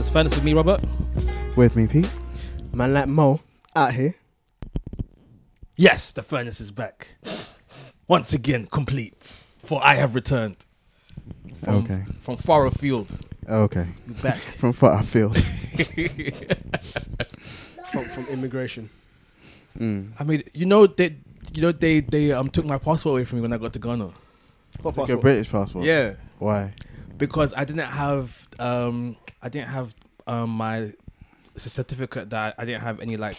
episode the Furnace with me, Robert. With me, Pete. Man like Mo out here. Yes, the furnace is back. Once again, complete. For I have returned. From, Okay. From far afield. Okay. Back. From far afield. From, from immigration. mm. I mean, you know they, you know they, they um took my passport away from me when I got to Ghana. What Like a passport? British passport. Yeah, Why? because I didn't have um I didn't have um my certificate that I didn't have any like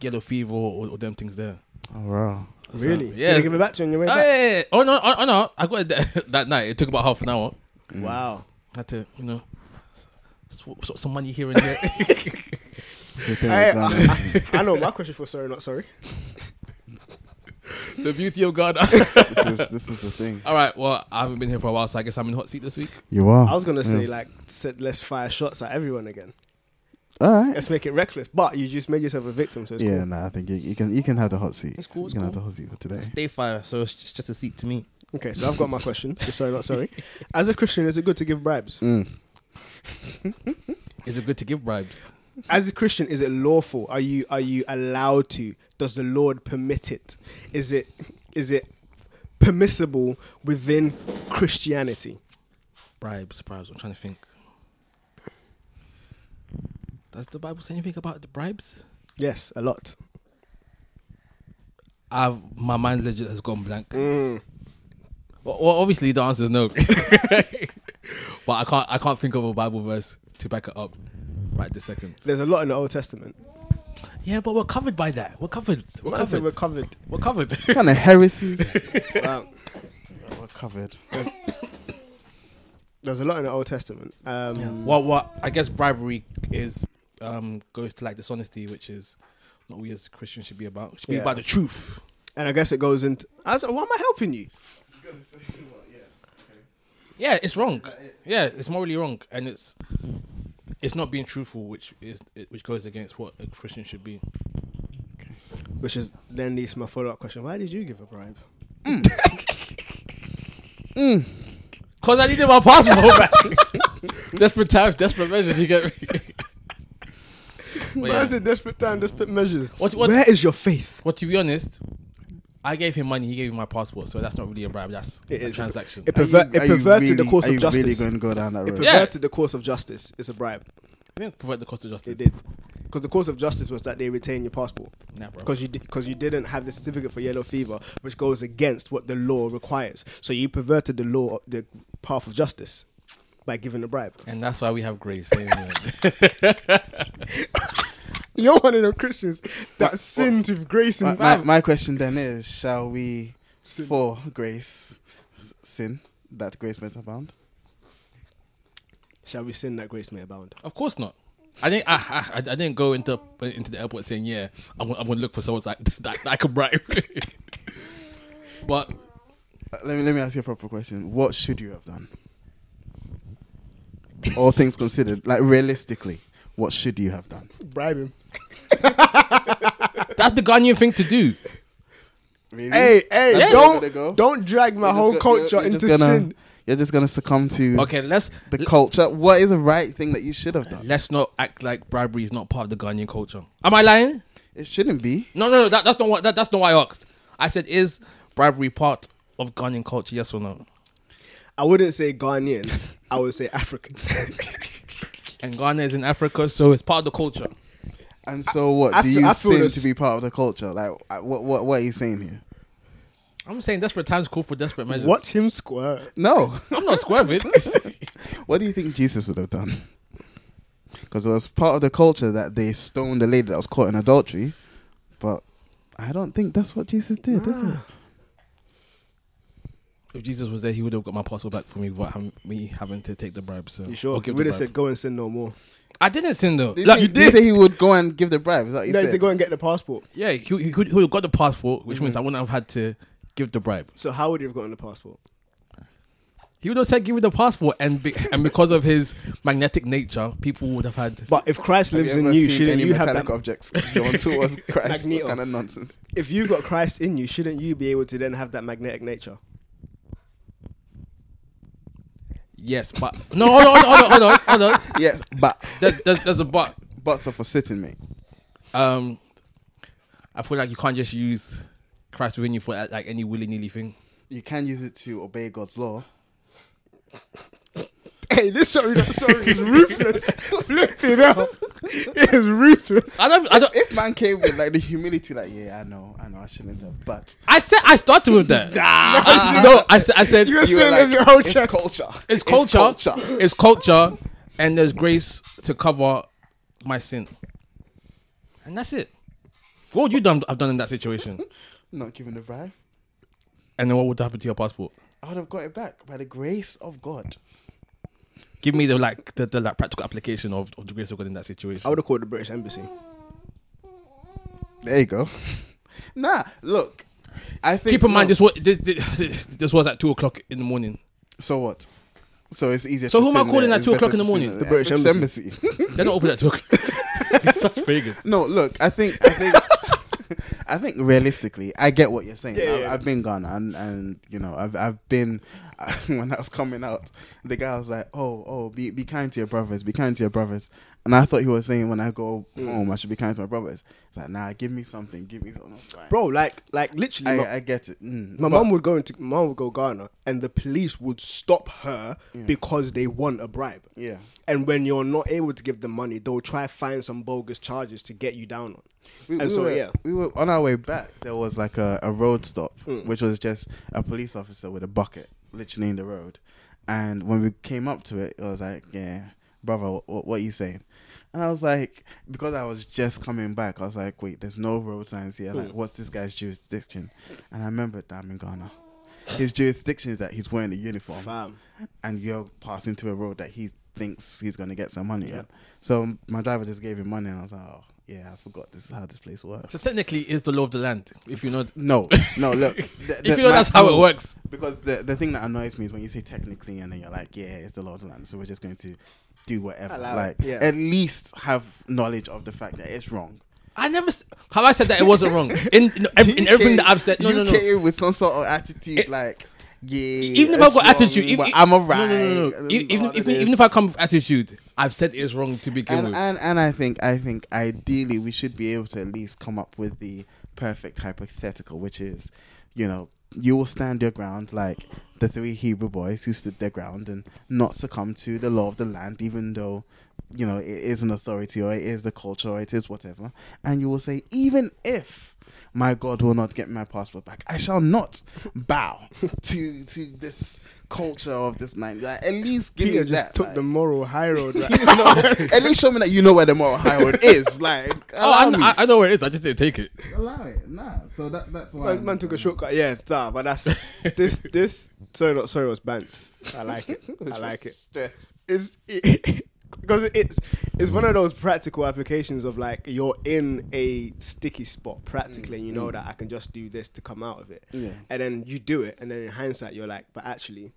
yellow fever or, or them things there. Oh wow. So, Really? yeah. Did they give it back to you on your way Oh, back? yeah, yeah, yeah. oh no, oh, oh, no! I got it that, that night. It took about half an hour. Mm. Wow. had to, you know, swap, swap some money here and there. The thing Hey, with Ghana I, I know my question for sorry, not sorry. the beauty of God. this, is, this is the thing. All right, well, I haven't been here for a while, so I guess I'm in hot seat this week. You are. I was gonna say Yeah. like set, let's fire shots at everyone again. All right. Let's make it reckless. But you just made yourself a victim, so it's Yeah, cool. nah, I think you, you can you can have the hot seat. It's cool, it's you can have the hot seat for today. Stay fire, so it's just, just a seat to me. Okay, so I've got my question. Just sorry, not sorry. As a Christian, is it good to give bribes? Mm. Is it good to give bribes? As a Christian, is it lawful? Are you are you allowed to? Does the Lord permit it? Is it is it permissible within Christianity? Bribes, bribes. I'm trying to think. Does the Bible say anything about the bribes? Yes, a lot. I've my mind legit has gone blank. Mm. Well, well, obviously the answer is no. but I can't I can't think of a Bible verse to back it up right this second. There's a lot in the Old Testament. Yeah, but we're covered by that. We're covered. We're Man said covered. we're covered. We're covered. kind of heresy. Um, We're covered. there's a lot in the Old Testament. Um, Well, what I guess bribery is um, goes to like dishonesty, which is not we as Christians should be about. It should be Yeah. about the truth. And I guess it goes into. I was, why am I helping you? Yeah, it's wrong. Yeah, it's morally wrong, and it's it's not being truthful, which is which goes against what a Christian should be. Which is then leads to my follow up question: Why did you give a bribe? Mm. Mm. Cause I needed my passport back. desperate times, desperate measures. You get me. But Why yeah. is it desperate time, desperate measures? What, what, Where is your faith? well, to be honest, I gave him money. He gave me my passport, so that's not really a bribe. That's It a is. transaction. It, Are you- it perverted really- the course are of you justice. really going to go down that it road? Yeah. perverted the course of justice. It's a bribe. I think provide the course of justice. It did. Because the course of justice was that they retain your passport. Nah, bro. Because you, because you didn't have the certificate for yellow fever, which goes against what the law requires. So you perverted the law, the path of justice, by giving a bribe. And that's why we have grace. Amen. You're one of the Christians that What- sinned with grace My, and my, my, my question then is: Shall we, for grace, sin that grace may abound? Shall we sin that grace may abound? of course not. I didn't. I, I, I didn't go into into the airport saying, "Yeah, I'm, gonna- I'm going to look for someone like that, that I can bribe." but Uh, let me let me ask you a proper question. What should you have done? All things considered, like realistically, what should you have done? Bribe him. that's the Ghanaian thing to do. Really? Hey, hey, That's where we're gonna don't go? don't drag my You're just whole go- culture you're- you're into just gonna- sin. You're just gonna succumb to Okay, let's the culture. What is the right thing that you should have done? let's not act like bribery is not part of the Ghanaian culture. Am I lying? It shouldn't be. No, no, no. That, that's not what. That, that's not why I asked. I said, is bribery part of Ghanaian culture? Yes or no? I wouldn't say Ghanaian. I would say African. And Ghana is in Africa, so it's part of the culture. And so, what I do feel- you I feel sin this- to be part of the culture? Like, what what what are you saying here? I'm saying desperate times call for desperate measures. Watch him squirt. No. I'm not squirming. what do you think Jesus would have done? Because it was part of the culture that they stoned the lady that was caught in adultery, but I don't think that's what Jesus did, is it? If Jesus was there, he would have got my passport back for me without having, me having to take the bribe. So You sure? Or He give would the have said, "Go and sin no more." I didn't sin though. Did Like, he, you did he say he would go and give the bribe? Is that what you No, said? to go and get the passport. Yeah, he, he, could, he would have got the passport, which mm-hmm. means I wouldn't have had to give the bribe. So how would he have gotten the passport? He would have said, "Give me the passport," and be, and because of his magnetic nature, people would have had. But if Christ lives you in you, shouldn't you have metallic that? objects drawn towards Christ? Magneto. What kind of nonsense? If you got Christ in you, shouldn't you be able to then have that magnetic nature? Yes, but no, hold on, hold on, hold on, hold on. Yes, but There, there's, there's a but. butts are for sitting, mate. Um, I feel like you can't just use Christ within you for like any willy nilly thing. You can use it to obey God's law. Hey, this sorry, that sorry is ruthless. Flipping out. It is ruthless. I don't. I don't. If man came with like the humility, like, yeah, I know, I know, I shouldn't have, but I said I started with that. I- no, I said. I said You were you saying like, in your whole it's chest. culture. it's culture. culture. It's culture, and there's grace to cover my sin, and that's it. What would you done? I've done in that situation, Not given the bribe. and then what would happen to your passport? I would have got it back by the grace of God. Give me the like the, the like practical application of, of the grace of God in that situation. I would have called the British Embassy. There you go. nah, look. I think Keep in mind this was this, this, this was at two o'clock in the morning. So what? So it's easier. So to who am I calling at two o'clock in the morning? at The British embassy. They're not open at two o'clock. Such pagans. no, look. I think. I think. I think realistically, I get what you're saying. Yeah, I, yeah. I've been Ghana, and and you know, I've I've been when I was coming out. The guy was like, "Oh, oh, be be kind to your brothers. Be kind to your brothers." And I thought he was saying when I go Mm. home, I should be kind to my brothers. It's like, nah, give me something. Give me something. Bro, like, like literally, my, I, I get it. Mm. my But- mum would go into my mum would go Ghana, and the police would stop her because they want a bribe. Yeah. And when you're not able to give them money, they'll try to find some bogus charges to get you down on. We, And we so, were, yeah. we were on our way back. There was like a, a road stop, Mm. which was just a police officer with a bucket, literally in the road. And when we came up to it, it was like, "Yeah, brother, what, what are you saying?" And I was like, because I was just coming back, I was like, "Wait, there's no road signs here. Like, Mm. what's this guy's jurisdiction?" And I remembered that I'm in Ghana. His jurisdiction is that he's wearing a uniform, Fam. and you're passing through a road that he thinks he's gonna get some money on. So my driver just gave him money, and I was like, "Oh, yeah, I forgot this is how this place works." So technically, it's the law of the land. If you know, No, no, look. the- if you know that's how it works. Because the the thing that annoys me is when you say technically and then you're like, yeah, it's the law of the land, so we're just going to do whatever. Allow like, yeah. at least have knowledge of the fact that it's wrong. I never. s- Have I said that it wasn't wrong? In in, in You everything that I've said, no, you no, no. came with some sort of attitude It- like, yeah, Even if I've got wrong, attitude, I'm alright. No, no, no, no. Even even, even if I come with attitude, I've said it's wrong to begin and, with. and and I think I think ideally we should be able to at least come up with the perfect hypothetical, which is, you know, you will stand your ground like the three Hebrew boys who stood their ground and not succumb to the law of the land, even though, you know, it is an authority or it is the culture or it is whatever. And you will say, even if my God will not get my passport back, I shall not bow to to this culture of this night. Like, at least give Peter me just that. took like- the moral high road. Right? you know, at least show me that you know where the moral high road is. Like, oh, I, allow me. I, I know where it is. I just didn't take it. allow it. Nah. So that that's why man, man took a shortcut. Yeah, it's that, but that's this. This sorry, not sorry, was Bants. I like it. I like it. Stress. It's because it's it's one of those practical applications of like you're in a sticky spot practically, and you know that I can just do this to come out of it. Yeah. and then you do it, and then in hindsight, you're like, but actually,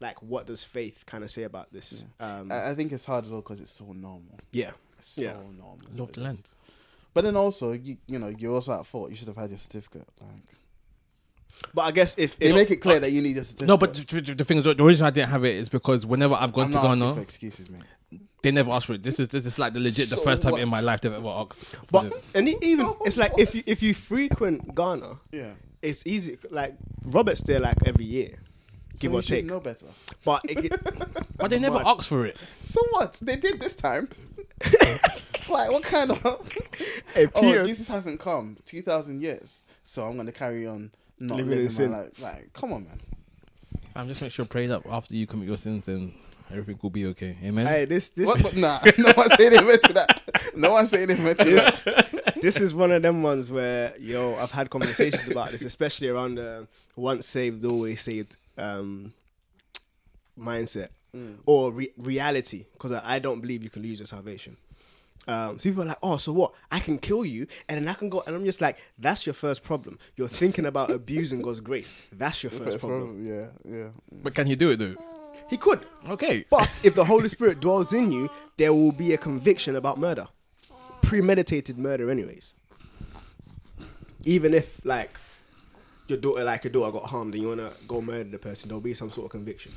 like, what does faith kind of say about this? Um, I, I think it's hard though because it's so normal. yeah, It's so Yeah. normal. Law of the land. But then also, you, you know, you're also at fault. You should have had your certificate. Like, but I guess if, they if make it clear that you need your certificate. No, but the, the, the thing is, the reason I didn't have it is because whenever I've gone I'm to not asking Ghana, for excuses, man. They never asked for it. This is this is like the legit the first time what? in my life they've ever asked. For but this. and even it's like if you if you frequent Ghana, Yeah. it's easy. Like Robert's there like every year, give you or should take. know better. But it, but they never Mad. asked for it. So what? They did this time. like what kind of? Hey, oh, Jesus hasn't come two thousand years, so I'm gonna carry on not Living living, my life. Like, come on, man. I'm just make sure pray up after you commit your sins and everything will be okay. Amen. hey, this this What? What? Nah, no one's saying amen to that. No one's saying amen to that. this is one of them ones where yo, I've had conversations about this, especially around the once saved, always saved um, mindset or re- reality. Because I, I don't believe you can lose your salvation. Um, so people are like, oh, so what? I can kill you, and then I can go, and I'm just like, that's your first problem. You're thinking about abusing God's grace. That's your first, First problem. problem. Yeah, yeah. But can you do it though? He could, Okay. but if the Holy Spirit dwells in you, there will be a conviction about murder, premeditated murder, anyways. Even if like your daughter, like your daughter, got harmed and you wanna go murder the person, there'll be some sort of conviction.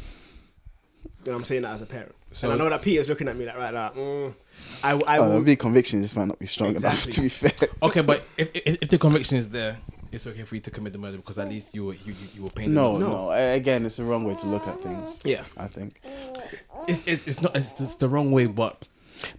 You know, I'm saying that as a parent. So- and I know that Peter's looking at me like right now. Mm, I, I Oh, will. the big conviction This might not be strong enough. To be fair, Okay, but if, if if the conviction is there, it's okay for you to commit the murder because at least you were you you, you were paying. the no, no, Again, it's the wrong way to look at oh. things. Yeah. I think. it's, it's it's not it's, it's the wrong way, but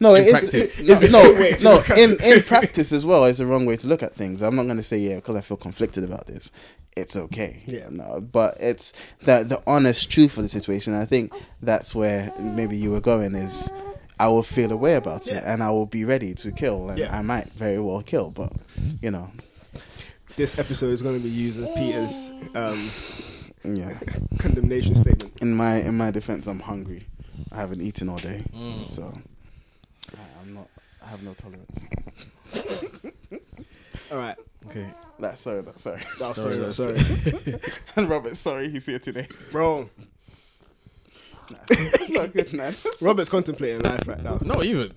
No, In it's, practice. it's, it's No, no, wait, no. look at In in practice as well, it's the wrong way to look at things. I'm not going to say yeah because I feel conflicted about this. It's okay. Yeah. No, but it's the the honest truth of the situation. I think that's where maybe you were going is. I will feel a way about it, and I will be ready to kill, and Yeah. I might very well kill. But you know, This episode is going to be used as Peter's um, yeah. condemnation statement. In my in my defense, I'm hungry. I haven't eaten all day, Mm. so I- I'm not. I have no tolerance. All right. okay. That sorry, that sorry. Oh, Sorry, sorry, sorry. sorry. and Robert, sorry, he's here today. Bro, It's not good, man. Robert's contemplating life right now. No, even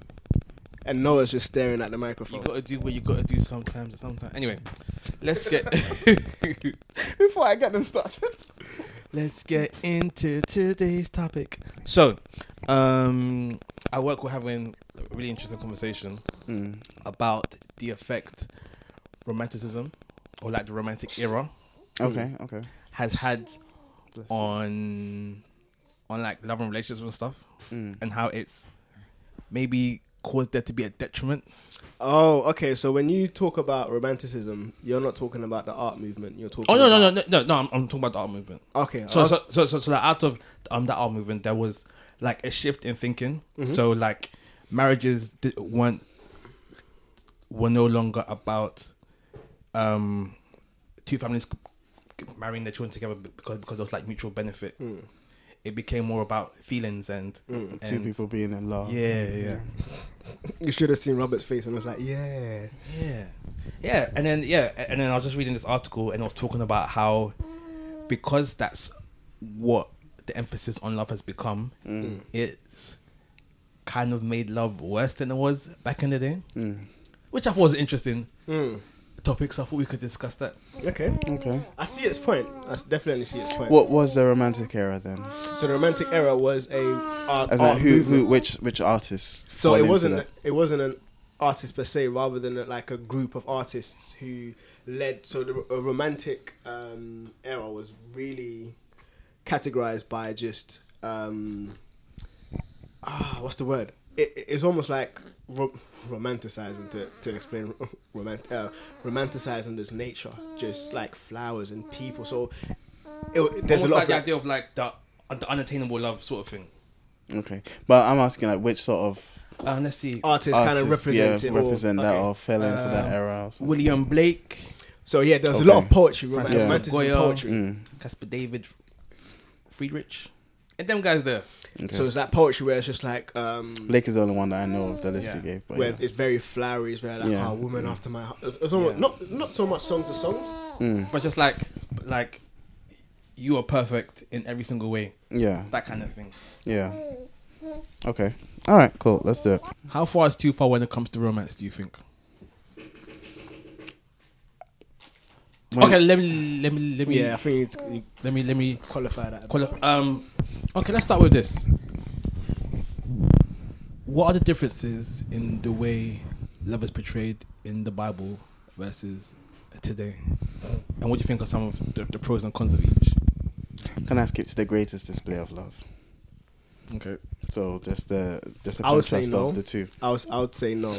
And Noah's just staring at the microphone. you microphone. gotta do what you gotta do sometimes. Sometimes. Anyway, let's get Before I get them started. let's get into today's topic. So, um, I work with having a really interesting conversation Mm. about the effect romanticism or like the romantic era Okay, okay. has had on on like love and relationships and stuff Mm. and how it's maybe caused there to be a detriment Oh, okay. So when you talk about romanticism, you're not talking about the art movement. You're talking. oh no no no no no, no I'm, I'm talking about the art movement Okay. so I- so so so, so like out of um that art movement there was like a shift in thinking Mhm. so like marriages di- weren't were no longer about um two families marrying their children together because because there was like mutual benefit Mm. It became more about feelings and, Mm. Two people being in love. yeah yeah You should have seen Robert's face when I was like, yeah. Yeah, yeah, and then yeah, and then I was just reading this article and I was talking about how because that's what the emphasis on love has become, Mm. it's kind of made love worse than it was back in the day, Mm. which I thought was interesting Mm. Topic. So I thought we could discuss that. Okay. Okay. I see its point. I s- definitely see its point. What was the romantic era then? So the romantic era was a art, As art in who, who, which, which artists? So it wasn't that? it wasn't an artist per se, rather than like a group of artists who led. So the a romantic um, era was really categorized by just um, ah, what's the word? It, it's almost like ro- romanticizing to to explain romant- uh, romanticizing this nature, just like flowers and people. So it, there's a lot like of the idea of like the, the unattainable love sort of thing. Okay, but I'm asking like which sort of Um, let's see, artists, kind of represent yeah, it. or- that okay. or fell into that Uh, era. Or. William Blake, So yeah, there's was a lot of poetry, roman- Francis romanticism Goya. poetry. Mm. Caspar David, Friedrich, and them guys there. Okay. So it's that poetry where it's just like um, Blake is the only one that I know of the list Yeah. you gave. But where yeah. it's very flowery. It's very like Yeah. oh, woman Yeah. after my heart. It's, it's almost, Yeah. not not so much songs to songs. Mm. but just like like you are perfect in every single way Yeah, that kind of thing yeah. Okay. All right. Cool. Let's do it. how far is too far when it comes to romance do you think okay let me let me let me Yeah, I think you need to you let me let me qualify that. quali- um okay let's start with this what are the differences in the way love is portrayed in the bible versus today and what do you think are some of the, the pros and cons of each Can I skip to the greatest display of love? okay So just the just a I would say contrast no. of the two. I was I would say no,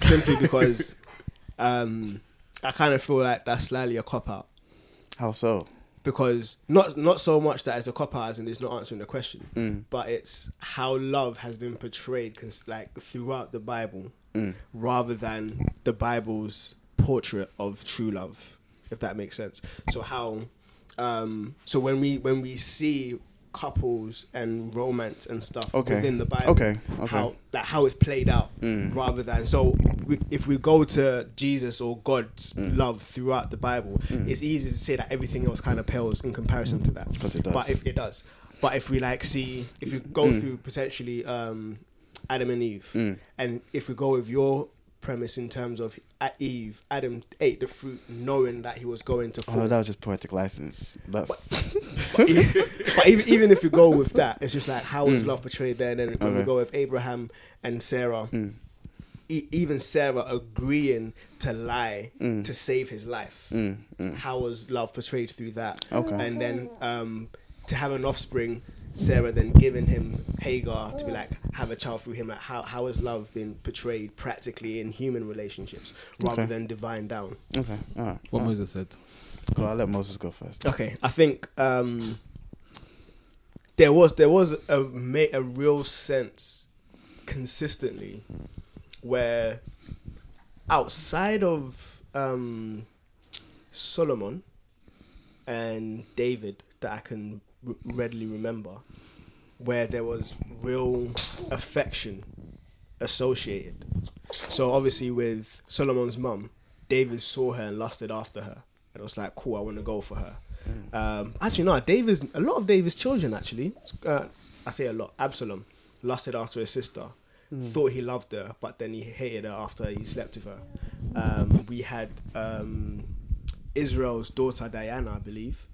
simply because um, I kind of feel like that's slightly a cop out. How so? Because not not so much that it's a cop out as in it's not answering the question, Mm. but it's how love has been portrayed, cons- like throughout the Bible, Mm. rather than the Bible's portrait of true love, if that makes sense. So how, um, so when we when we see couples and romance and stuff Okay. within the Bible, Okay. Okay. how like how it's played out, Mm. rather than so we, if we go to Jesus or God's Mm. love throughout the Bible, Mm. it's easy to say that everything else kind of pales in comparison to that. 'Cause it does. But if it does, but if we like see, if we go Mm. through potentially um, Adam and Eve, Mm. and if we go with your premise in terms of at Eve, Adam ate the fruit knowing that he was going to oh, fall. Oh, that was just poetic license. That's but, even, but even, even if you go with that, it's just like how how is mm. love portrayed there? And then when we go with Abraham and Sarah, mm. e- even Sarah agreeing to lie mm. to save his life. How was love portrayed through that? Okay. And then um, to have an offspring, Sarah then giving him Hagar to be like have a child through him. Like how how has love been portrayed practically in human relationships rather Okay. than divine down? okay. All right. What all right. Moses said. Go, I'll let Moses go first. Okay, I think um, there was there was a ma- a real sense consistently where outside of um, Solomon and David that I can readily remember, where there was real affection associated. So obviously with Solomon's mum, David saw her and lusted after her, and it was like, "Cool, I want to go for her." Um, actually, no, David's a lot of David's children actually. Uh, I say a lot. Absalom lusted after his sister, thought he loved her, but then he hated her after he slept with her. Um, we had um, Israel's daughter Dinah, I believe,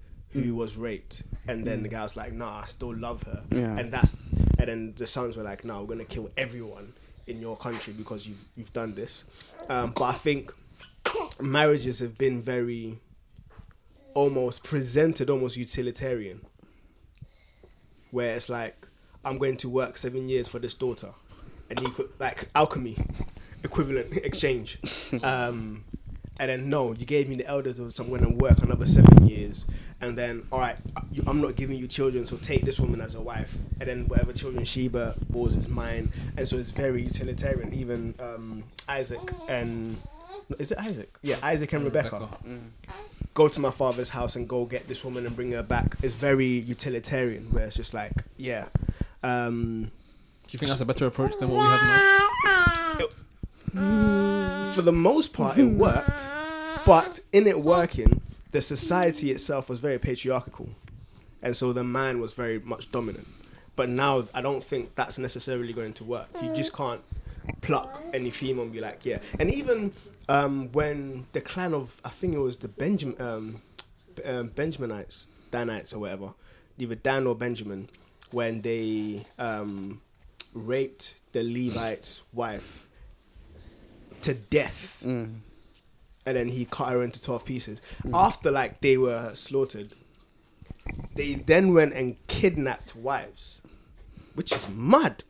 who was raped, and then the guy was like, "Nah, I still love her," Yeah. and that's and then the sons were like, "No, we're gonna kill everyone in your country because you've you've done this." Um, but I think marriages have been very almost presented almost utilitarian, where it's like, "I'm going to work seven years for this daughter," and you could like alchemy equivalent exchange. Um, and then no, you gave me the elders, so I'm going to work another seven years, and then all right, you, I'm not giving you children, so take this woman as a wife, and then whatever children Sheba bores is mine, and so it's very utilitarian. Even um, Isaac and is it Isaac? Yeah, Isaac and Rebecca. Go to my father's house and go get this woman and bring her back. It's very utilitarian, where it's just like, yeah. Um, Do you think that's a better approach than what we have now? For the most part, it worked. But in it working, the society itself was very patriarchal, and so the man was very much dominant. But now, I don't think that's necessarily going to work. You just can't pluck any female and be like, yeah. And even um, when the clan of, I think it was the Benjamin, um, um, Benjaminites, Danites or whatever, either Dan or Benjamin, when they um, raped the Levite's wife to death. Mm. and then he cut her into 12 pieces. After like they were slaughtered they then went and kidnapped wives which is mad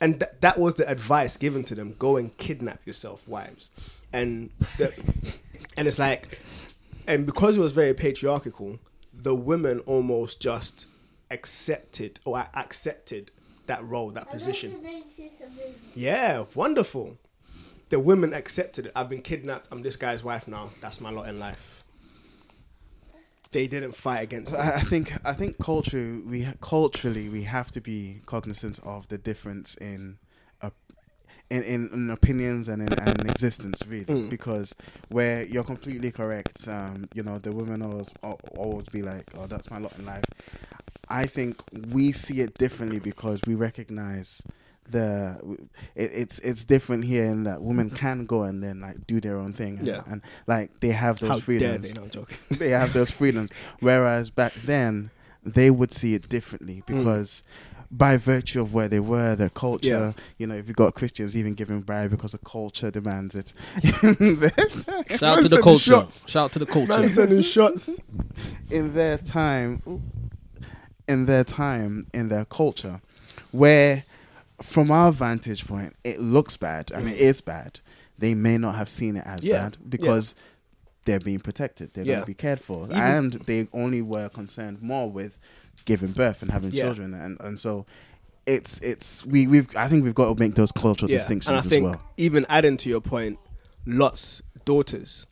and th- that was the advice given to them. Go and kidnap yourself wives. And the, and it's like and because it was very patriarchal the women almost just accepted or accepted that role that position. yeah, wonderful. The women accepted it. I've been kidnapped. I'm this guy's wife now. That's my lot in life. They didn't fight against. I I think I think culture we culturally we have to be cognizant of the difference in in, in, in opinions and in, and in existence really Mm. because where you're completely correct um, you know the women always always be like oh that's my lot in life I think we see it differently because we recognize the it, it's it's different here in that women can go and then like do their own thing and, Yeah. and like they have those How dare freedoms they? No, joking. they have those freedoms. Whereas back then, they would see it differently Mm. because by virtue of where they were, their culture, Yeah. you know, if you got Christians even giving bribe because the culture demands it. Shout out to the culture. shots. Shout out to the Man culture. sending shots. in their time, in their time, in their culture, where from our vantage point, it looks bad and it is bad. They may not have seen it as Yeah. bad because they're being protected. They're going to be cared for, Even- and they only were concerned more with giving birth and having Yeah. children, and and so. It's it's we we've I think we've got to make those cultural Yeah. distinctions as think well. even adding to your point, Lot's daughters,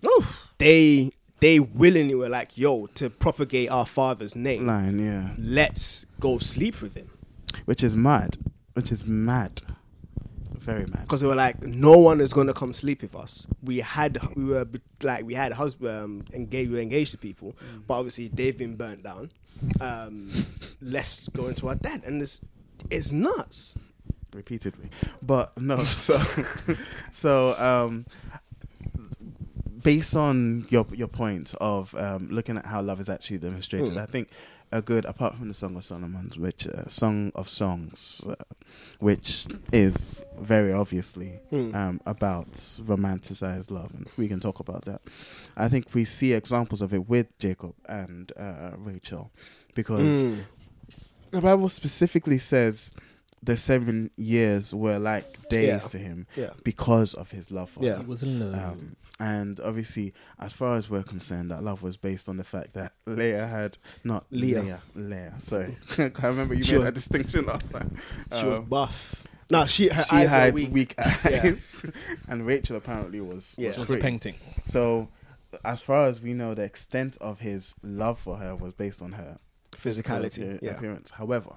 they they willingly were like, "Yo, to propagate our father's name, Line, yeah, let's go sleep with him." which is mad, which is mad, very mad. because they were like, no one is gonna come sleep with us. We had we were like we had husband um, engaged we were engaged to people, Mm. but obviously they've been burnt down. Um, let's go into our dad, and it's it's nuts. repeatedly. But no, so so um, based on your your point of um, looking at how love is actually demonstrated, Mm. I think a good apart from the Song of Solomon, which uh, Song of Songs, uh, which is very obviously Mm. um, about romanticized love, and we can talk about that. I think we see examples of it with Jacob and uh, Rachel, because Mm. the Bible specifically says the seven years were like days Yeah. to him Yeah. because of his love for Yeah. her. He was in love. Um, and obviously, as far as we're concerned, that love was based on the fact that Leah had not Leah. Leah, Leah. Sorry, I remember you She made was- that distinction last time. She was Um, buff. No, she her she eyes were had weak. weak, Yeah. eyes, and Rachel apparently was. Yeah. was was a painting. So, as far as we know, the extent of his love for her was based on her Physicality, yeah. appearance. However,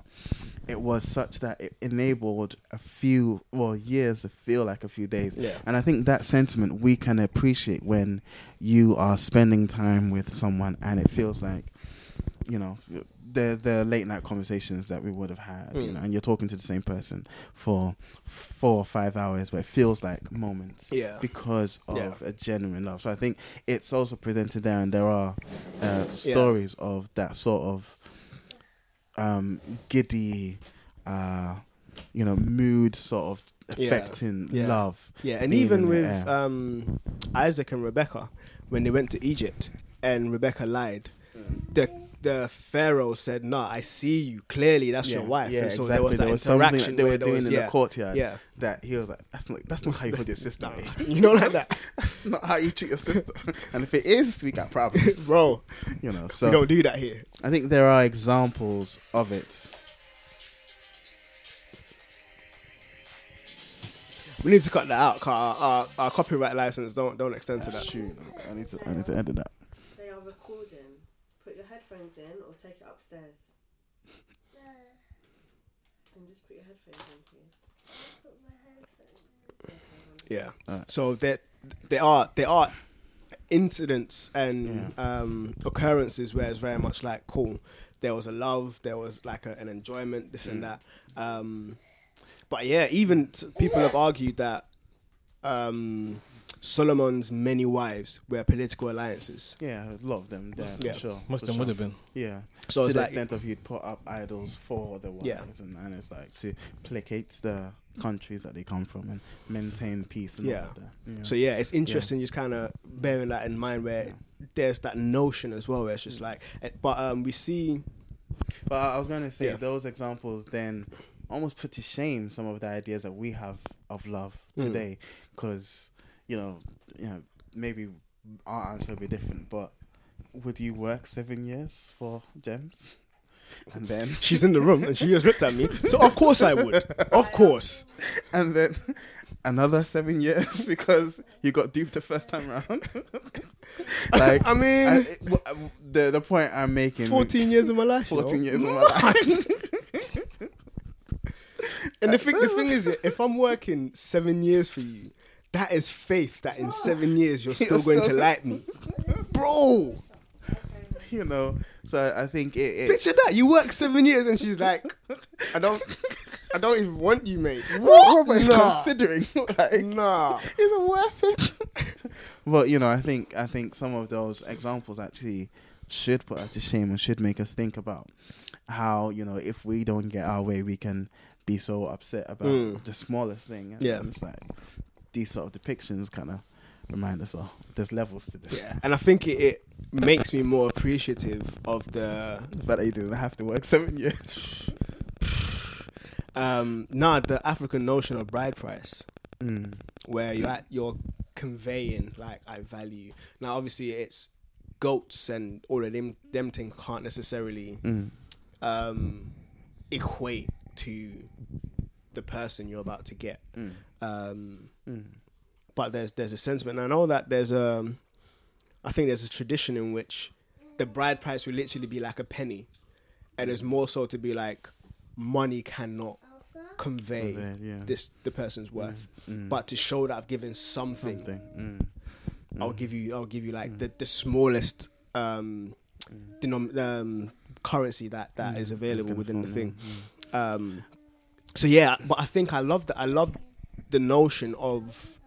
it was such that it enabled a few, well, years to feel like a few days. Yeah. And I think that sentiment we can appreciate when you are spending time with someone and it feels like, you know, the the late night conversations that we would have had, you Mm. know, and you're talking to the same person for four or five hours, but it feels like moments Yeah. because of Yeah. a genuine love. So I think it's also presented there, and there are uh, stories of that sort of um, giddy, uh, you know, mood sort of affecting Yeah. love. Yeah, and even with um, Isaac and Rebecca, when they went to Egypt and Rebecca lied, the the Pharaoh said, "No, I see you clearly. That's your wife." Yeah, and so exactly. there was that something interaction that they were doing was, in yeah, the courtyard. Yeah, That he was like, "That's not that's not how you hold your sister, mate. you know, like that, That's not how you treat your sister." and if it is, we got problems, bro. You know. So we don't do that here. I think there are examples of it. We need to cut that out. 'cause Our, our, our copyright license don't don't extend to that. Shoot, I need to I need to edit that. They are recording. Put your headphones in or take it upstairs. And just put your headphones in, please. Yeah. Alright. So there there are there are incidents and um, occurrences where it's very much like cool. There was a love, there was like a, an enjoyment, this and that. Um, but yeah, even t- people have argued that um, Solomon's many wives were political alliances. Yeah, a lot of them there Yeah. for sure. Most of them sure. would have been. Yeah. So to the like extent of he'd put up idols for the wives, Yeah. and, and it's like to placate the countries that they come from and maintain peace. And Yeah. all that. Yeah. So yeah, it's interesting just kind of bearing that in mind where there's that notion as well where it's just like, eh, but um, we see But I was going to say Yeah. those examples then almost put to shame some of the ideas that we have of love Mm. today, because you know, you know, maybe our answer would be different. But would you work seven years for gems, and then she's in the room and she just looked at me. So of course I would, of course. and then another seven years because you got duped the first time round? like I mean, I- it- w- the the point I'm making. 14 years of my life. 14 years of my life. And the thing, the thing is, if I'm working seven years for you, that is faith that in seven years you're still going to like me, bro. you know. So I think it. it Picture that you work seven years and she's like, I don't, I don't even want you, mate. what Robert is Nah. considering, like, Nah. is it worth it? but you know, I think I think some of those examples actually should put us to shame and should make us think about how you know if we don't get our way, we can be so upset about Mm. the smallest thing. Yeah. it's like these sort of depictions kind of remind us, oh, there's levels to this. Yeah, and I think it, it makes me more appreciative of the The fact that you didn't have to work seven years. um nah the African notion of bride price. Mm. where you're at, you're conveying like I value. Now, obviously, it's goats and all of them. Them things can't necessarily Mm. um, equate to the person you're about to get. Mm. Um, Mm. but there's there's a sentiment. And I know that there's um, I think there's a tradition in which the bride price will literally be like a penny, and it's more so to be like money cannot convey Convey, yeah. this the person's worth, Mm. but to show that I've given something, something. Mm. I'll give you I'll give you like the, the smallest um, denom- um currency that that is available Looking within the thing. mm, Um, so yeah, but I think I love that. I love the notion of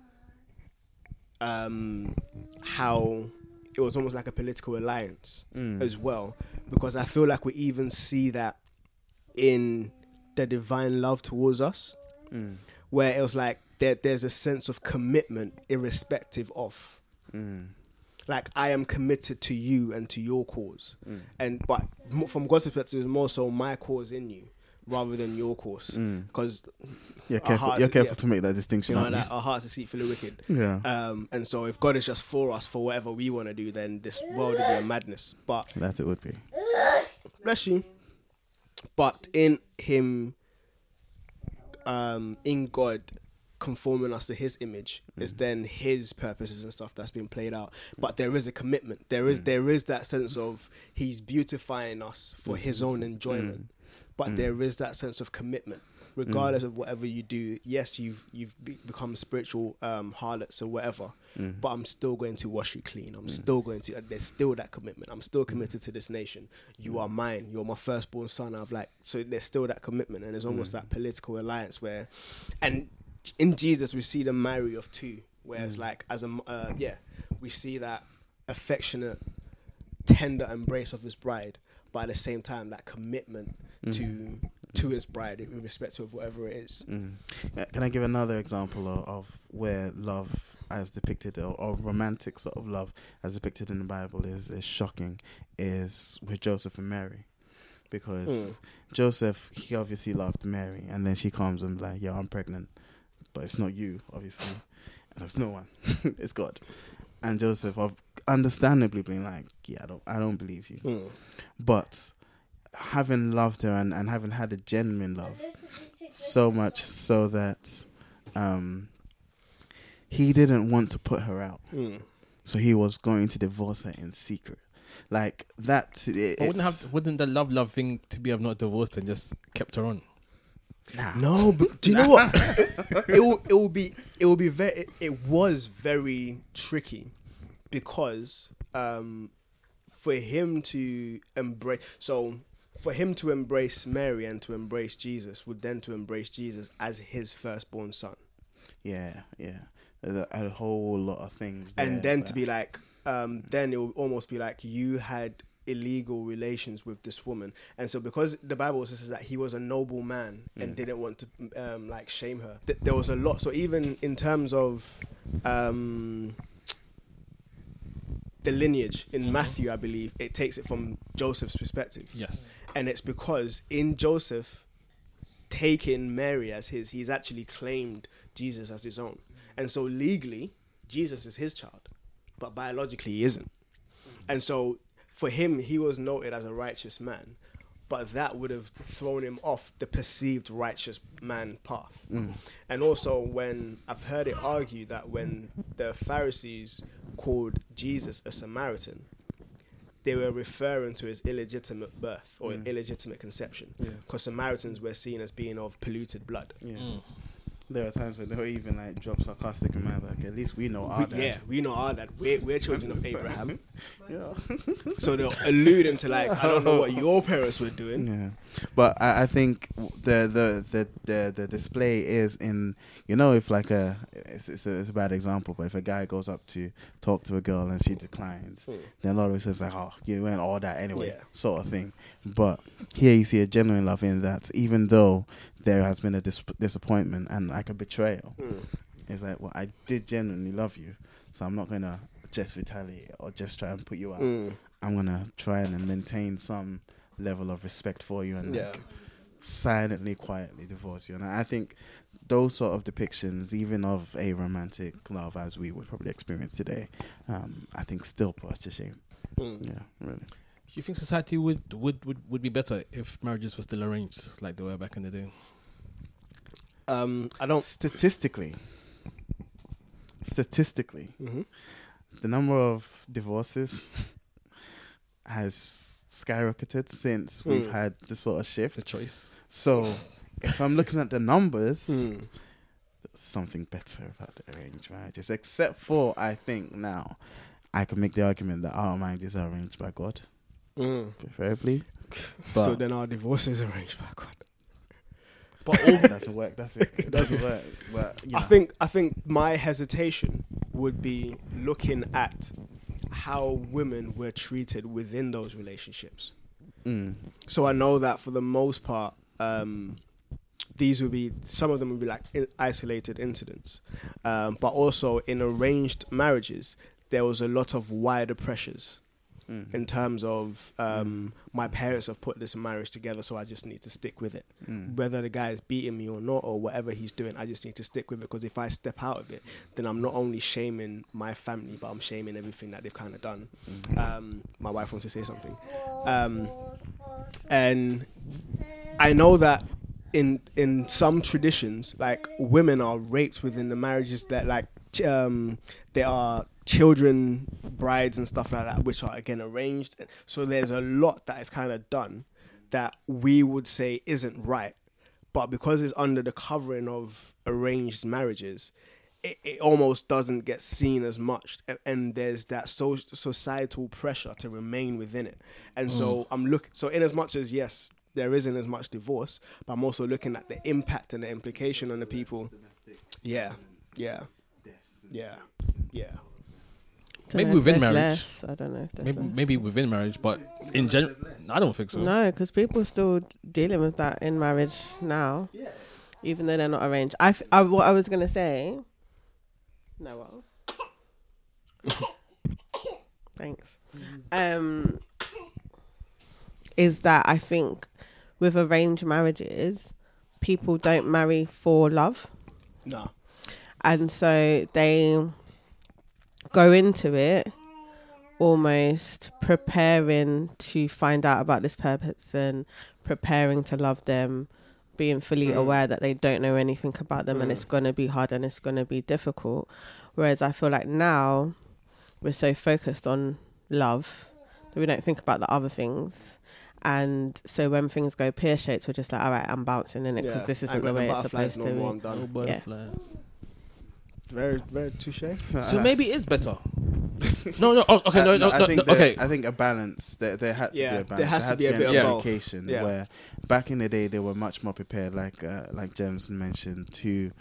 um, how it was almost like a political alliance Mm. as well, because I feel like we even see that in the divine love towards us, Mm. where it was like there, there's a sense of commitment irrespective of. Mm. Like I am committed to you and to your cause, Mm. and but from God's perspective, it's more so my cause in you rather than your Mm. because You're careful. hearts- You're careful yeah. to make that distinction. you know aren't our hearts deceitfully wicked. Yeah. Um, and so if God is just for us for whatever we want to do, then this world would be a madness. But that it would be. bless you. But in Him, um, in God, conforming us to His image is then His purposes and stuff that's being played out. But there is a commitment. There is there is that sense of He's beautifying us for His own enjoyment. But mm. there is that sense of commitment. Regardless mm. of whatever you do, yes, you've you've be- become spiritual um, harlots or whatever, mm. but I'm still going to wash you clean. I'm still going to. Uh, there's still that commitment. I'm still committed to this nation. You are mine. You're my firstborn son. I've like so. There's still that commitment, and there's almost that political alliance where, and in Jesus we see the marry of two, where it's like as a uh, yeah, we see that affectionate, tender embrace of his bride, but at the same time that commitment to to his bride irrespective of whatever it is. Mm. Can I give another example of, of where love, as depicted, or, or romantic sort of love, as depicted in the Bible, is is shocking? Is with Joseph and Mary, because Joseph he obviously loved Mary, and then she comes and like, "Yeah, I'm pregnant," but it's not you, obviously, and it's no one, it's God. And Joseph, of understandably, being like, "Yeah, I don't, I don't believe you," Mm. but having loved her and, and having had a genuine love so much so that um he didn't want to put her out Mm. so he was going to divorce her in secret like that it, wouldn't have wouldn't the love love thing to be have not divorced and just kept her on? nah. No, but do you know what? it will it will be it will be very it, it was very tricky because um for him to embrace so for him to embrace Mary and to embrace Jesus would then to embrace Jesus as his firstborn son. yeah yeah. There's a, a whole lot of things there, and then but- to be like um then it will almost be like you had illegal relations with this woman. And so because the bible also says that he was a noble man and didn't want to um like shame her th- there was a lot. So even in terms of um the mm-hmm. lineage in mm-hmm. matthew i believe it takes it from joseph's perspective Yes. and it's because in Joseph taking Mary as his, he's actually claimed Jesus as his own, and so legally Jesus is his child, but biologically he isn't. Mm-hmm. And so for him, he was noted as a righteous man, but that would have thrown him off the perceived righteous man path. Mm. And also, when I've heard it argued that when the Pharisees called Jesus a Samaritan, they were referring to his illegitimate birth or illegitimate conception because Samaritans were seen as being of polluted blood. yeah Mm. There are times where they'll even like drop sarcastic remarks like at least we know our We- dad yeah, we know our dad. We're, we're children of Abraham. yeah So they'll allude him to like, I don't know what your parents were doing. Yeah, but I, I think the, the the the the display is in you know if like a it's it's a, it's a bad example, but if a guy goes up to talk to a girl and she declines, Hmm. then a lot of it says like oh you weren't all that anyway Yeah. sort of thing. But here you see a genuine love in that even though there has been a dis- disappointment and like a betrayal, Mm. it's like well I did genuinely love you, so I'm not gonna just retaliate or just try and put you out. Mm. I'm gonna try and maintain some level of respect for you and Yeah. like silently, quietly divorce you. And I think those sort of depictions, even of a romantic love as we would probably experience today, um, I think still put us to shame. Mm. Yeah, really. Do you think society would, would, would, would be better if marriages were still arranged like they were back in the day? Um, I don't. Statistically, statistically, Mhm. the number of divorces has skyrocketed since we've Mm. had this sort of shift. The choice. So, if I'm looking at the numbers, Mm. something better about the arranged marriages. Except for, I think now, I can make the argument that our marriages are arranged by God, Mm. preferably. So then our divorce is arranged by God. But all, doesn't work. That's it. It doesn't work. But you I think I think my hesitation would be looking at how women were treated within those relationships. Mm. So I know that for the most part, um, these would be some of them would be like isolated incidents, um, but also in arranged marriages, there was a lot of wider pressures Mm. in terms of um, my parents have put this marriage together, so I just need to stick with it. Mm. Whether the guy is beating me or not, or whatever he's doing, I just need to stick with it because if I step out of it, then I'm not only shaming my family, but I'm shaming everything that they've kind of done. Mm-hmm. Um, my wife wants to say something, um, and I know that in in some traditions, like women are raped within the marriages that like um, there are children, brides, and stuff like that, which are again arranged. So there's a lot that is kind of done that we would say isn't right, but because it's under the covering of arranged marriages. It, it almost doesn't get seen as much, a- and there's that so, societal pressure to remain within it. And so mm. I'm look. So in as much as yes, there isn't as much divorce, but I'm also looking at the impact and the implication on the people. Yeah, yeah, yeah, yeah. Don't Maybe within marriage. less. I don't know. If maybe less. maybe within marriage, but in general, I don't think so. No, because people are still dealing with that in marriage now. Yeah. even though they're not arranged. I, f- I- what I was going to say. No, well. Thanks. Um, is that I think with arranged marriages, people don't marry for love. No. and so they go into it almost preparing to find out about this person preparing to love them being fully Mm. aware that they don't know anything about them and Mm. it's going to be hard and it's going to be difficult whereas i feel like now we're so focused on love that we don't think about the other things and so when things go pear shaped we're just like all right i'm bouncing in it because Yeah. this isn't the way it's supposed to no more, be I'm No done. butterflies. Very, very touche. So maybe it is better. no, no. Oh, okay, no, Uh, no, I think no, there- okay. I think a balance. There, there had to Yeah, be a balance. there balance. has to had be a bit of an both. education Yeah. where back in the day they were much more prepared, like uh, like James mentioned, to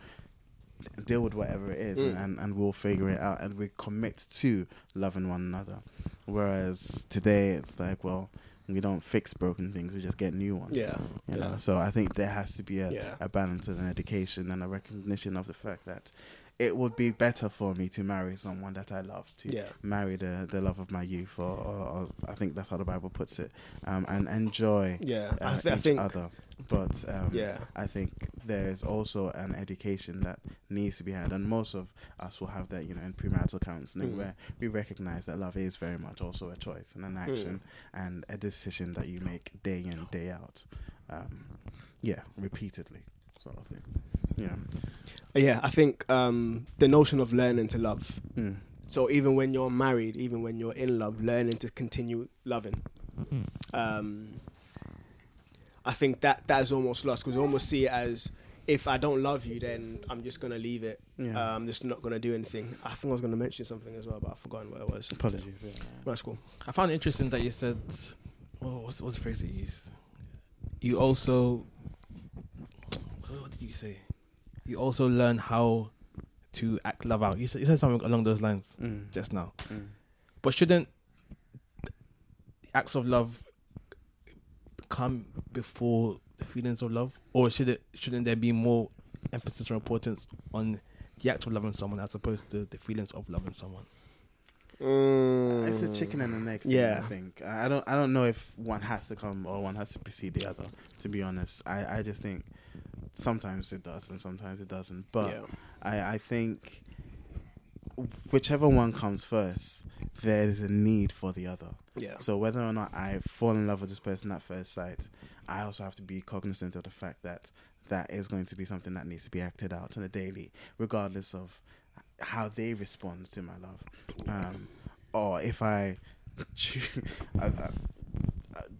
deal with whatever it is, Mm. and, and we'll figure it out, and we commit to loving one another. Whereas today it's like, well, we don't fix broken things; we just get new ones. Yeah. You yeah. know, so I think there has to be a, Yeah. a balance and an education and a recognition of the fact that it would be better for me to marry someone that I love, to Yeah. marry the, the love of my youth, or, or, or I think that's how the Bible puts it, um, and enjoy Yeah. I, uh, th- I each think. other. But um, Yeah. I think there is also an education that needs to be had, and most of us will have that, you know, in premarital counseling, Mm. where we recognize that love is very much also a choice and an Mm. action and a decision that you make day in day out. Um, yeah, repeatedly, sort of thing. Yeah. Yeah. I think um, the notion of learning to love. Mm. So even when you're married, even when you're in love, learning to continue loving. Um, I think that that is almost lost because almost see it as if I don't love you, then I'm just gonna leave it. Yeah. Uh, I'm just not gonna do anything. I think I was gonna mention something as well, but I've forgotten what it was. Apologies. Yeah. That's cool. I found it interesting that you said, oh, what's, what's the phrase you used? You also, what did you say? You also learn how to act love out. You said, you said something along those lines Mm. just now. Mm. But shouldn't acts of love come before the feelings of love, or should it shouldn't there be more emphasis or importance on the act of loving someone as opposed to the feelings of loving someone? It's a chicken and an egg. Thing, Yeah. I think I I don't. I don't know if one has to come or one has to precede the other. To be honest, I, I just think sometimes it does and sometimes it doesn't. But yeah. I, I think whichever one comes first, there is a need for the other. Yeah. So whether or not I fall in love with this person at first sight, I also have to be cognizant of the fact that that is going to be something that needs to be acted out on a daily, regardless of how they respond to my love. Um, or if I, choo- I, I, I-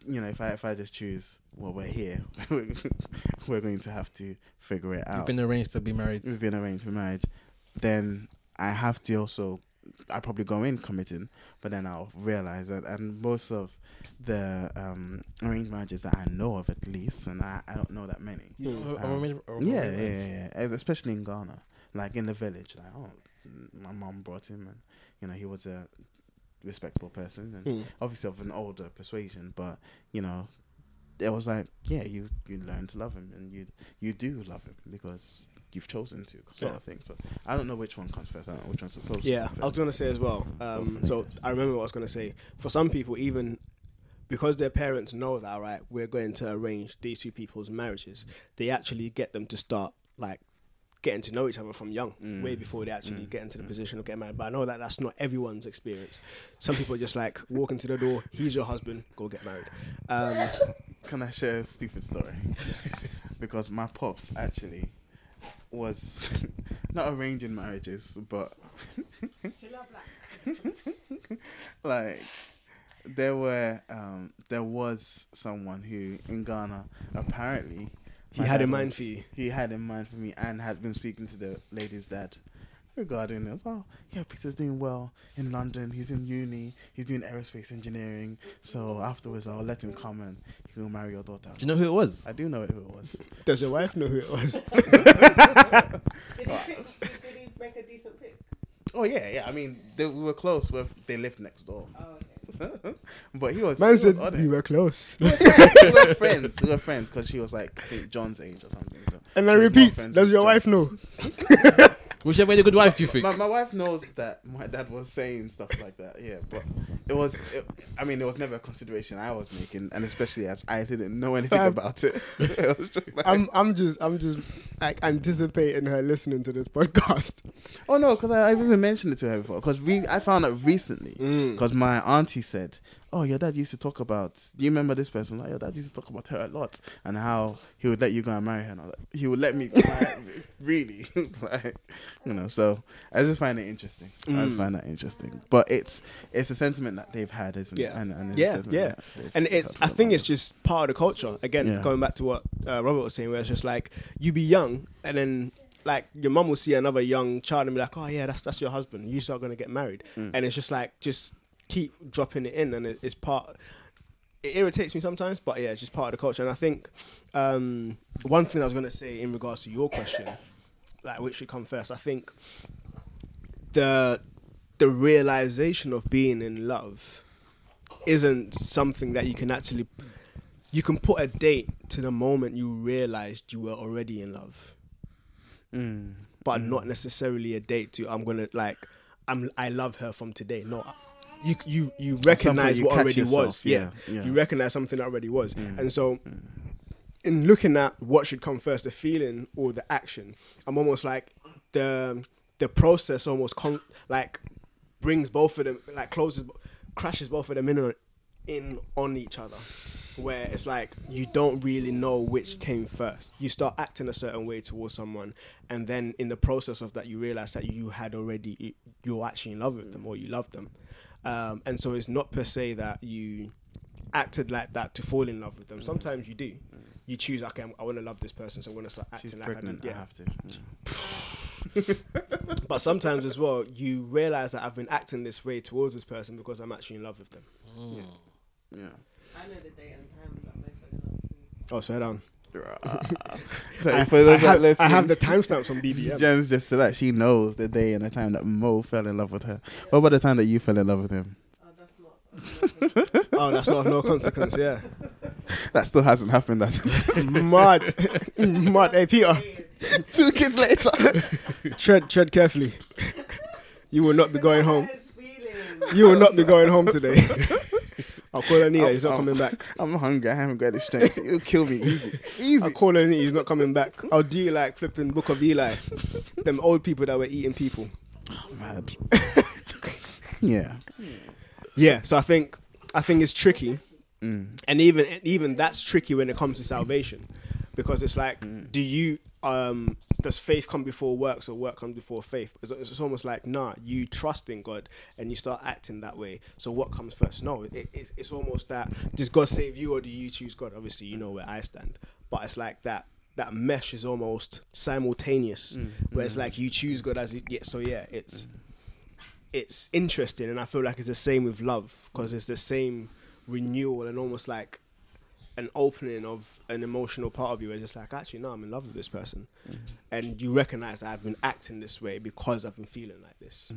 you know, if I if I just choose, well, we're here, we're going to have to figure it out. We've been arranged to be married. we've been arranged for marriage, then I have to also I probably go in committing, but then I'll realize that, and most of the um, arranged marriages that I know of, at least, and I, I don't know that many. Mm. Um, Yeah, yeah, yeah, yeah, especially in Ghana, like in the village. Like, oh, my mom brought him, and you know he was a respectable person, and Mm. obviously of an older persuasion. But you know, it was like, yeah, you you learn to love him, and you you do love him because you've chosen to, sort Yeah. of thing. So I don't know which one comes first. I don't know which one's supposed. Yeah, to I was gonna say as well. Um, so I remember what I was gonna say. For some people, even because their parents know that, right, we're going to arrange these two people's marriages, they actually get them to start like getting to know each other from young, Mm. way before they actually Mm. get into the position of getting married. But I know that that's not everyone's experience. Some people are just like walk into the door, he's your husband, go get married. Um, Can I share a stupid story? because my pops actually was not arranging marriages, but like there were um there was someone who in Ghana apparently He had dad in mind was- for you. He had in mind for me and had been speaking to the lady's dad regarding this. Oh, yeah, Peter's doing well in London. He's in uni. He's doing aerospace engineering. So afterwards, I'll let him come and he will marry your daughter. Do you know who it was? I do know who it was. does your wife know who it was? Did he, pick, did, did he make a decent pick? Oh yeah, yeah. I mean, they, we were close. With, they lived next door, Oh, okay. but he was. Man he said on we were close. we were friends. We were friends because she was like John's age or something. So And I was repeat, does your wife know? Was she a very good wife? Do you think? My, my wife knows that my dad was saying stuff like that. Yeah, but it was. It, I mean, it was never a consideration I was making, and especially as I didn't know anything Fam. about it. it was just like, I'm I'm just I'm just like anticipating her listening to this podcast. oh no, because I've even mentioned it to her before. Because we, I found out recently. Mm. Because my auntie said, "Oh, your dad used to talk about. Do you remember this person? Like, your dad used to talk about her a lot, and how he would let you go and marry her. And like, he would let me, really, like, you know. So I just find it interesting. I just Mm. find that interesting. But it's it's a sentiment that they've had, isn't it? Yeah. And, and it's a Yeah, yeah. And it's I think it's just part of the culture. Again, Yeah. going back to what uh, Robert was saying, where it's just like you be young and then like your mum will see another young child and be like, oh yeah, that's that's your husband. You are gonna get married, Mm. and it's just like just keep dropping it in, and it, it's part. It irritates me sometimes, but yeah, it's just part of the culture. And I think um, one thing I was gonna say in regards to your question, like which should come first, I think the the realization of being in love isn't something that you can actually you can put a date to the moment you realized you were already in love Mm. but not necessarily a date to i'm gonna like i'm i love her from today no you you you At some point recognize you what already yourself, was yeah. yeah. you recognize something that already was Mm. and so in looking at what should come first the feeling or the action i'm almost like the the process almost con- like brings both of them like closes crashes both of them in on, in on each other where it's like you don't really know which came first you start acting a certain way towards someone and then in the process of that you realize that you had already you're actually in love with them or you love them um, and so it's not per se that you acted like that to fall in love with them sometimes you do you choose okay I'm, i want to love this person so i'm going to start acting She's like pregnant. I, do. I yeah have to. but sometimes as well, you realize that I've been acting this way towards this person because I'm actually in love with them. Yeah. I know the date and time that my friend loved me. Oh, swear down. so I, for those that have, listen, I have the timestamps from BBM. Gems just so that she knows the day and the time that Mo fell in love with her. What about the time that you fell in love with him? Oh, that's not. okay. oh, that's not of no consequence. Yeah, That still hasn't happened. That's mud, mud. Hey, Peter, two kids later. tread, tread carefully. You will not be going home. You will not be going home today. I'll call Anita. He's not oh. coming back. I'm hungry. I haven't got the strength. It'll kill me easy. Easy. I'll call Anita. He's not coming back. I'll do you like flipping Book of Eli. Them old people that were eating people. Oh, Mad. yeah. Yeah. So I think I think it's tricky. Mm. and even even that's tricky when it comes to salvation because it's like Mm. do you um does faith come before works or work comes before faith? It's, it's almost like nah you trust in god and you start acting that way. So what comes first? No it, it, it's almost that does god save you or do you choose god? Obviously you know where i stand. But it's like that that mesh is almost simultaneous Mm. where it's like you choose god as it yeah so yeah it's it's interesting, and I feel like it's the same with love because it's the same renewal and almost like an opening of an emotional part of you. Where it's just like, actually, no, I'm in love with this person, and you recognize that I've been acting this way because I've been feeling like this.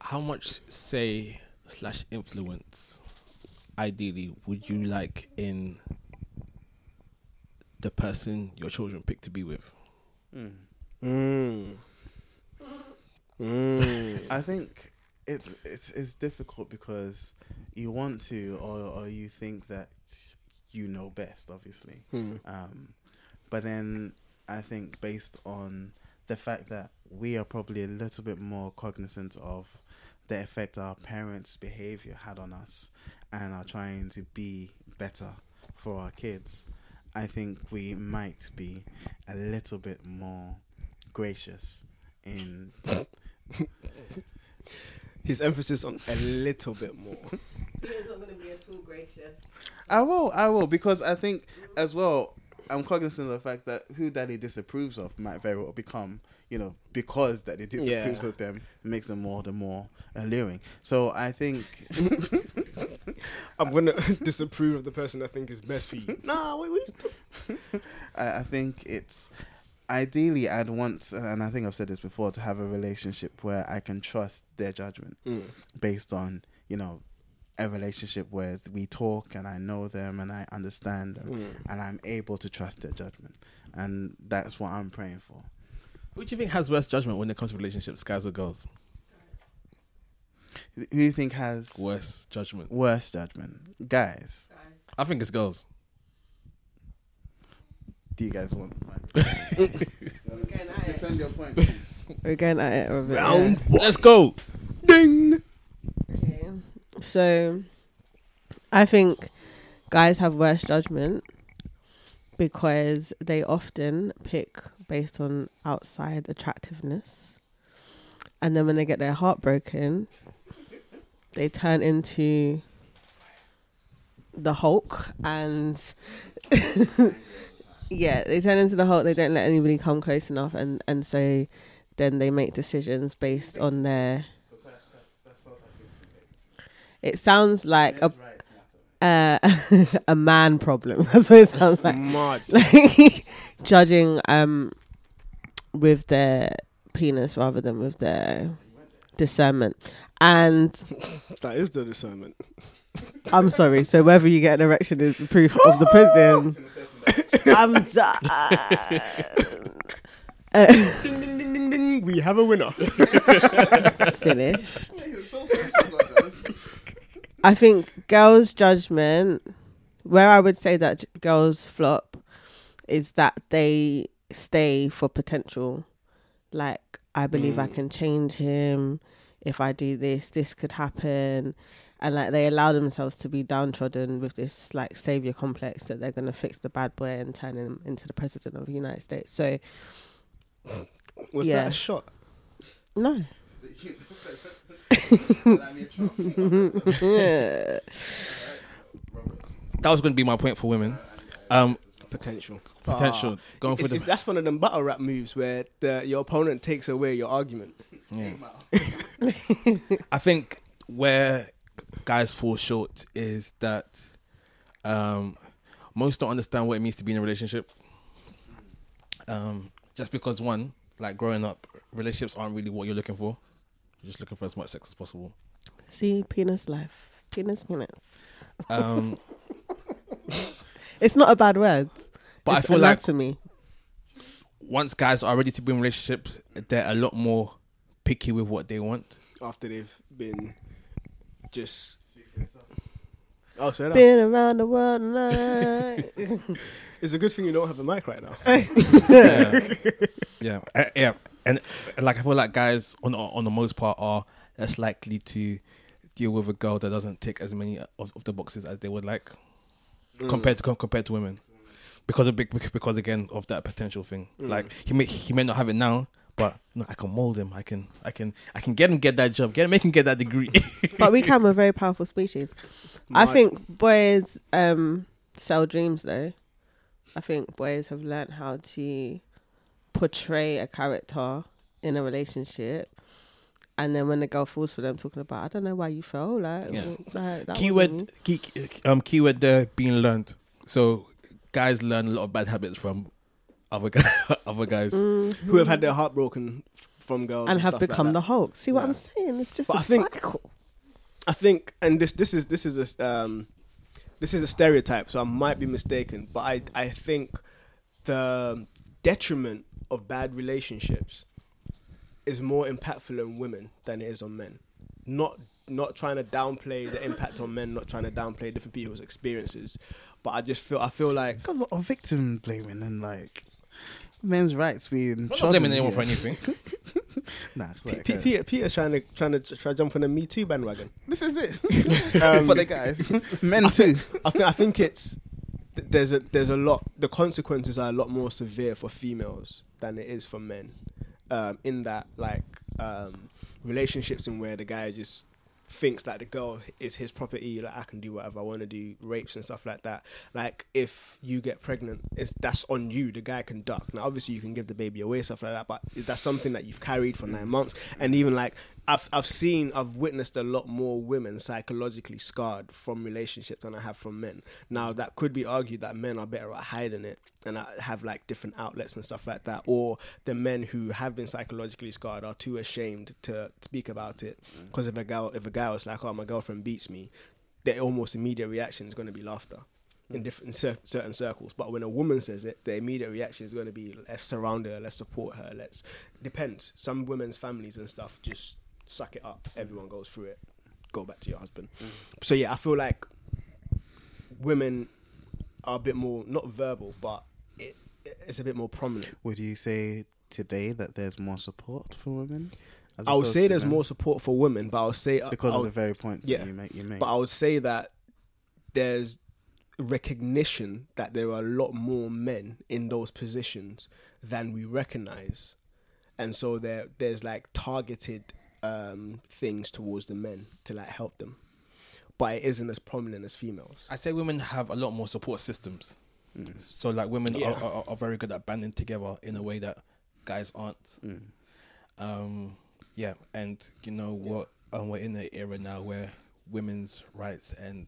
How much say slash influence, ideally, would you like in the person your children pick to be with? Mm. Mm. Mm. I think it's it's it's difficult because you want to or or you think that you know best, obviously. Hmm. Um, but then I think based on the fact that we are probably a little bit more cognizant of the effect our parents' behavior had on us and are trying to be better for our kids, I think we might be a little bit more gracious in His emphasis on a little bit more. He's not going to be at all gracious. I will, I will, because I think as well, I'm cognizant of the fact that who Daddy disapproves of might very well become, you know, because Daddy disapproves Yeah. of them, makes them more the more alluring. So I think, I'm gonna disapprove of the person I think is best for you. Nah, wait, wait. I, I think it's ideally I'd want, and I think I've said this before, to have a relationship where I can trust their judgment Mm. based on, you know, a relationship where we talk and I know them and I understand them Mm. and I'm able to trust their judgment. And that's what I'm praying for. Who do you think has worse judgment when it comes to relationships, guys or girls? Who do you think has Worse judgment. worse judgment? Guys, I think it's girls. do you guys want We're going at it. defend your point. We're going at it. a bit, yeah. Round Let's go. ding. Okay. So, I think guys have worse judgment because they often pick based on outside attractiveness. And then when they get their heart broken, they turn into the Hulk and yeah, they turn into the Hulk. They don't let anybody come close enough and and so then they make decisions based on their it sounds like a uh, a man problem. That's what it sounds like. Mad. Like judging um with their penis rather than with their discernment. And That is the discernment. I'm sorry. So whether you get an erection is proof of the pudding. I'm done. Uh, Ding ding ding ding ding. We have a winner. finished. I think girls' judgment, where I would say that girls flop, is that they stay for potential. Like, I believe I mm. can change him. If I do this, this could happen. And like, they allow themselves to be downtrodden with this like savior complex that they're going to fix the bad boy and turn him into the president of the United States. So, Was Yeah. that a shot? no. That was going to be my point for women. Um, Potential. potential going for the that's one of them battle rap moves where the, your opponent takes away your argument. Yeah. I think where guys fall short is that um, most don't understand what it means to be in a relationship. Um, just because one, like growing up, relationships aren't really what you're looking for. You're just looking for as much sex as possible. See, penis life. Penis, penis. Um, It's not a bad word. but it's I feel like anatomy. once guys are ready to be in relationships, they're a lot more picky with what they want. after they've been just. Oh, say that. Been around the world night. It's a good thing you don't have a mic right now. yeah, yeah, Uh, yeah. And, and like I feel like guys on on the most part are less likely to deal with a girl that doesn't tick as many of, of the boxes as they would like compared to compared to women because of big because again of that potential thing. Like he may he may not have it now, but no, I can mold him. I can I can I can get him get that job. Get him make him get that degree. but we can. We're a very powerful species. I think boys um, sell dreams though. I think boys have learned how to portray a character in a relationship. And then when the girl falls for them, talking about, I don't know why you fell. Like, Yeah. like that wasn't keyword key, um keyword there being learned. So guys learn a lot of bad habits from other guys. other guys. who have had their heart broken from girls and have stuff like become the Hulk. See what Yeah. I'm saying? It's just But a I think- cycle. I think, and this this is this is a um, this is a stereotype, so I might be mistaken, but I I think the detriment of bad relationships is more impactful on women than it is on men. Not not trying to downplay the impact on men, not trying to downplay different people's experiences, but I just feel I feel like It's a lot of victim blaming and like men's rights being. I'm not blaming anyone here. for anything. Nah, P- like, P- uh, Peter, Peter's trying to trying to try to jump on the Me Too bandwagon. this is it Um, for the guys, men too. I think I think it's th- there's a there's a lot the consequences are a lot more severe for females than it is for men. Um, in that like um, relationships in where the guy just thinks that the girl is his property, like I can do whatever I want to do, rapes and stuff like that. Like if you get pregnant, it's that's on you. The guy can duck. Now obviously you can give the baby away, stuff like that, but that's something that you've carried for nine months. And even like I've I've seen I've witnessed a lot more women psychologically scarred from relationships than I have from men. Now mm. that could be argued that men are better at hiding it and have like different outlets and stuff like that, or the men who have been psychologically scarred are too ashamed to speak about it. Mm. Because if a girl if a guy was like, "Oh, my girlfriend beats me," their almost immediate reaction is going to be laughter. In mm. different cer- certain circles, but when a woman says it, the immediate reaction is going to be let's surround her, let's support her, let's depends. Some women's families and stuff just suck it up. Everyone goes through it. Go back to your husband. Mm. So yeah, I feel like women are a bit more not verbal, but it, it's a bit more prominent. Would you say today that there's more support for women? I would say there's men? more support for women, but I would say uh, because I of would- the very points yeah. that you make. You make. But I would say that there's recognition that there are a lot more men in those positions than we recognize, and so there there's like targeted um, things towards the men to like help them, but it isn't as prominent as females. I say women have a lot more support systems. So like women Yeah. are, are, are very good at banding together in a way that guys aren't. Mm. Um, yeah, and you know what? Um, we're in an era now where women's rights and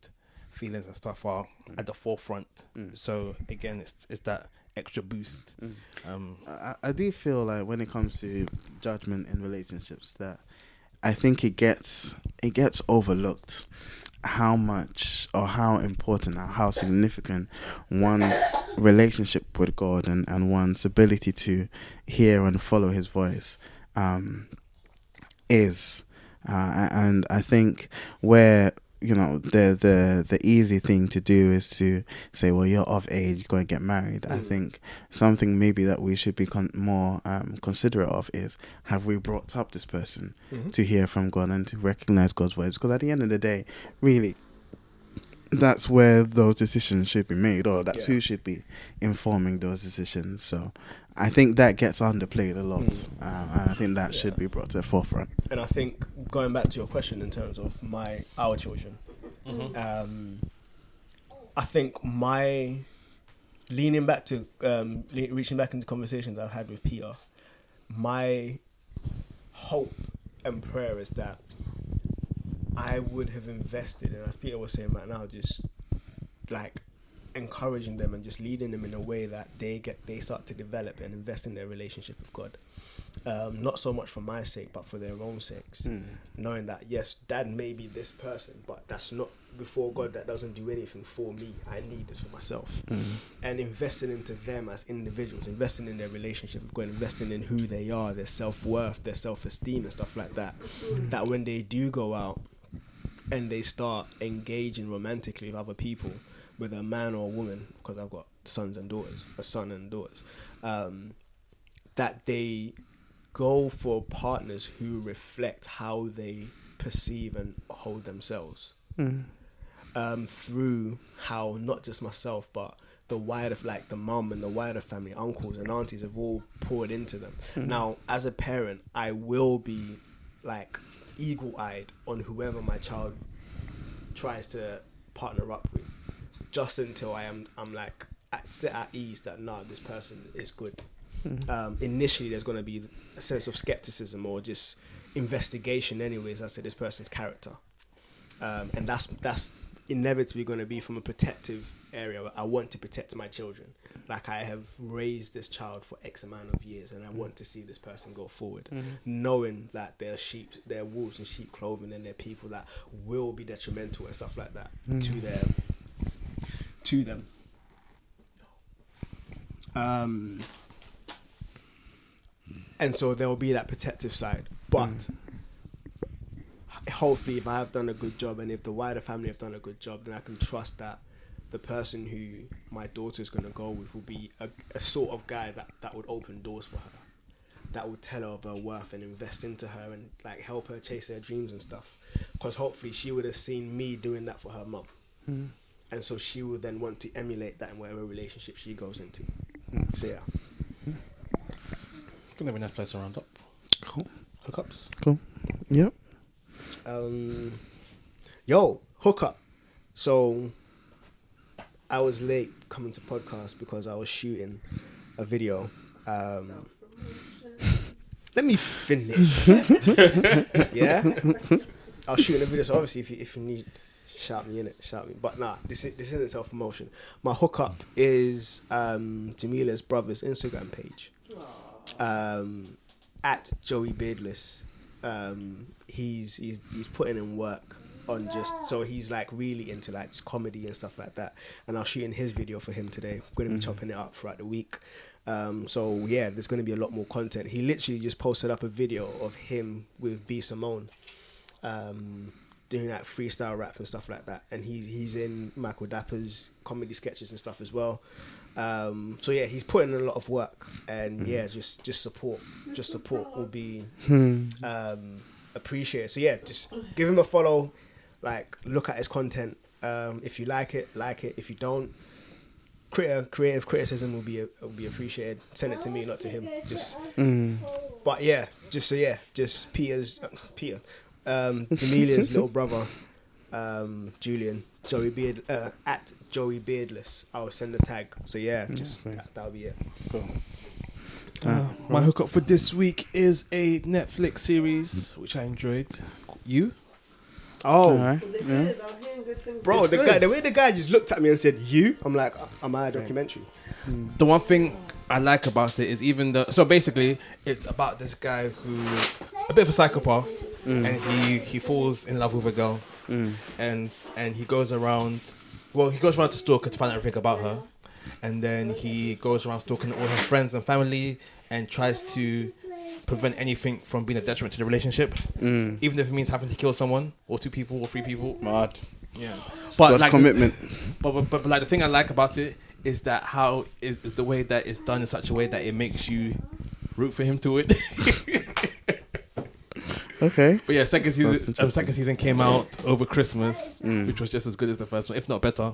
feelings and stuff are at the forefront. Mm. So again, it's it's that extra boost. Um, I, I do feel like when it comes to judgment in relationships that I think it gets it gets overlooked how much or how important or how significant one's relationship with God and, and one's ability to hear and follow his voice um, is. Uh, and I think where you know the the the easy thing to do is to say, well, you're of age, go and get married. I Mm. think something maybe that we should be con- more um, considerate of is have we brought up this person to hear from God and to recognize God's words? Because at the end of the day, really, that's where those decisions should be made, or that's Yeah. who should be informing those decisions. So. I think that gets underplayed a lot, Mm. uh, and I think that should be brought to the forefront. And I think going back to your question in terms of my our children, um, I think my leaning back to um, le- reaching back into conversations I've had with Peter, my hope and prayer is that I would have invested, and as Peter was saying right now, just like encouraging them and just leading them in a way that they get they start to develop and invest in their relationship with God. Um, not so much for my sake, but for their own sakes. Knowing that yes, dad may be this person, but that's not before God. That doesn't do anything for me. I need this for myself. And investing into them as individuals, investing in their relationship with God, investing in who they are, their self worth, their self esteem, and stuff like that. That when they do go out and they start engaging romantically with other people, with a man or a woman, because I've got sons and daughters, a son and daughters, um, that they go for partners who reflect how they perceive and hold themselves. Um, through how not just myself but the wider like the mum and the wider family uncles and aunties have all poured into them. Now as a parent i will be like eagle-eyed on whoever my child tries to partner up with just until i am i'm like at, set at ease that nah this person is good. Um, initially there's going to be a sense of skepticism or just investigation, anyways, as to this person's character, um, and that's that's inevitably going to be from a protective area. I want to protect my children, like I have raised this child for X amount of years, and I want to see this person go forward, knowing that they're sheep, they're wolves in sheep clothing, and they're people that will be detrimental and stuff like that to their to them. Um, and so there will be that protective side, but hopefully, if I have done a good job, and if the wider family have done a good job, then I can trust that the person who my daughter is going to go with will be a, a sort of guy that that would open doors for her, that would tell her of her worth and invest into her and like help her chase her dreams and stuff. Because hopefully, she would have seen me doing that for her mum and so she will then want to emulate that in whatever relationship she goes into. So yeah, I think that'd be a nice place to round up. Cool. Hookups. Cool. Yep. um, yo, hookup. So I was late coming to podcast because I was shooting a video. Um, let me finish. yeah, I was shooting a video. So obviously, if you, if you need, shout me in it, shout me. But nah, this is, this isn't self promotion. My hookup is um, Jamila's brother's Instagram page. Um, at Joey Beardless. Um, he's he's he's putting in work on just so he's like really into like just comedy and stuff like that. And I'll shoot in his video for him today. Going to be chopping it up throughout the week. Um, so yeah, there's going to be a lot more content. He literally just posted up a video of him with B Simone, um, doing like freestyle rap and stuff like that. And he's he's in Michael Dapaah's comedy sketches and stuff as well. Um, so yeah, he's putting in a lot of work, and yeah, just just support, just support will be um, appreciated. So yeah, just give him a follow, like look at his content. Um, if you like it, like it. If you don't, creative creative criticism will be will be appreciated. Send it to me, not to him. Just, but yeah, just so yeah, just Peter's uh, Peter, um, Jamilia's little brother, um, Julian, Joey Beard uh, at Joey Beardless. I'll send a tag. So yeah, just that, that'll be it. Uh, my hookup for this week is a Netflix series which I enjoyed. You? Oh, Alright. Is Yeah. good? I'm hearing good things. bro, the guy, the way the guy just looked at me and said, "You," I'm like, "Am I a documentary?" The one thing I like about it is even the so basically it's about this guy who's a bit of a psychopath Mm. and he he falls in love with a girl. Mm. And and he goes around well he goes around to stalk her to find out everything about her. And then he goes around stalking all her friends and family and tries to prevent anything from being a detriment to the relationship. Mm. Even if it means having to kill someone or two people or three people. Mad. yeah. But but like commitment. but, but, but, but like the thing I like about it is that how is, is the way that it's done in such a way that it makes you root for him to it. Okay. but yeah, second season uh, second season came out over Christmas, which was just as good as the first one, if not better.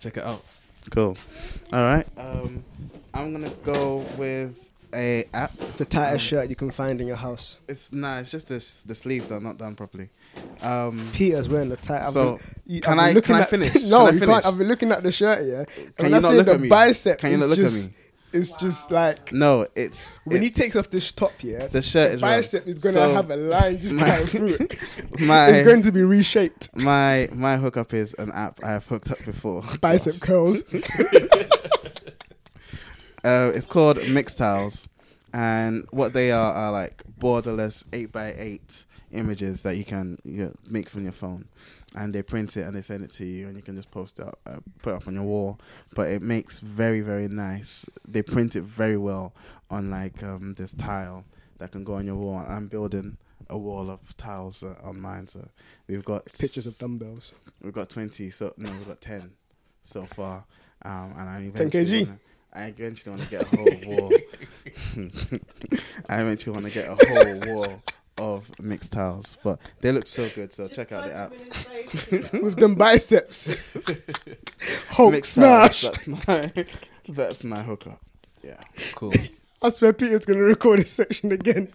Check it out. Cool. All right. Um, I'm gonna go with a app. The tightest shirt you can find in your house. It's nah. It's just this. The sleeves are not done properly. Um, Peter's wearing the tight. I've So, been- you- can I've been I- can I finish? no, Can I you finish? can't. I've been looking at the shirt. Yeah. Can when you I not look the at me? bicep, Can you not it's look at just- me? It's just like no, it's when he takes off this top. Yeah, the shirt is wrong. bicep is gonna So, have a line just my- going through it. my It's going to be reshaped. my my hookup is an app I have hooked up before. Bicep curls. Uh, it's called Mixtiles, and what they are are like borderless eight by eight images that you can you know, make from your phone, and they print it and they send it to you, and you can just post it up, uh, put it up on your wall. But it makes very very nice. They print it very well on like um, this tile that can go on your wall. I'm building a wall of tiles uh, on mine, so we've got Pictures of dumbbells. We've got twenty, so no, we've got ten so far, um, and I 10 eventually kg? wanna, I eventually want to get a whole wall. I eventually want to get a whole wall of Mixtiles, but they look so good. So check out the app. with them biceps. Hulk Mixtiles. smash. That's my that's my hookup. Yeah. Cool. I swear Peter's gonna record this section again.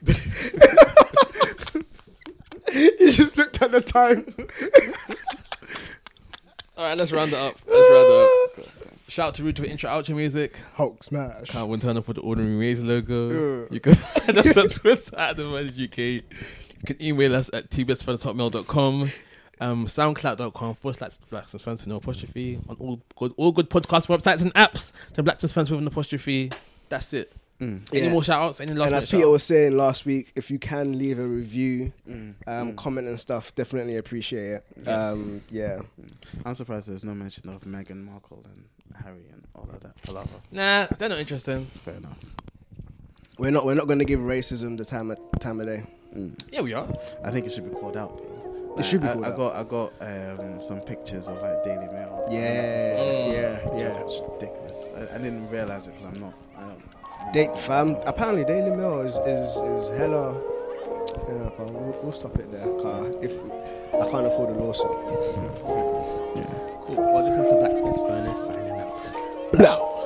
he just looked at the time. All right, let's round it up. Let's round it up. Shout out to Rude to intro outro music. Hulk smash. Can't win turn up for the ordinary ways logo. Yeah. You can find us on Twitter at the Manage UK. You can email us at tbsfanathotmail.com. Um, soundcloud.com forward slash Black Fans with no apostrophe on all good all good podcast websites and apps. The Black Just Fans with an apostrophe. That's it. Mm. Any Yeah. more shout outs? Any last and as Peter shout-outs? was saying last week, if you can leave a review, Mm. um, Mm. comment and stuff, definitely appreciate it. Yes. Um, yeah. I'm surprised there's no mention of Meghan Markle and Harry and all of that. palaver. Nah, they're not interesting. Fair enough. We're not we're not going to give racism the time of, time of day. Mm. Yeah, we are. I think it should be called out. It should be I, called I out. got I got um, some pictures of like Daily Mail. Yeah, Mm. yeah, Which yeah. thought was ridiculous. I, I didn't realize it because I'm not. I don't. Date fam. Apparently, Daily Mail is is, is hella. Yeah, but we'll, we'll stop it there. if I can't afford a lawsuit. Yeah. Cool. Well, this is the Black Space Furnace signing out. Blow.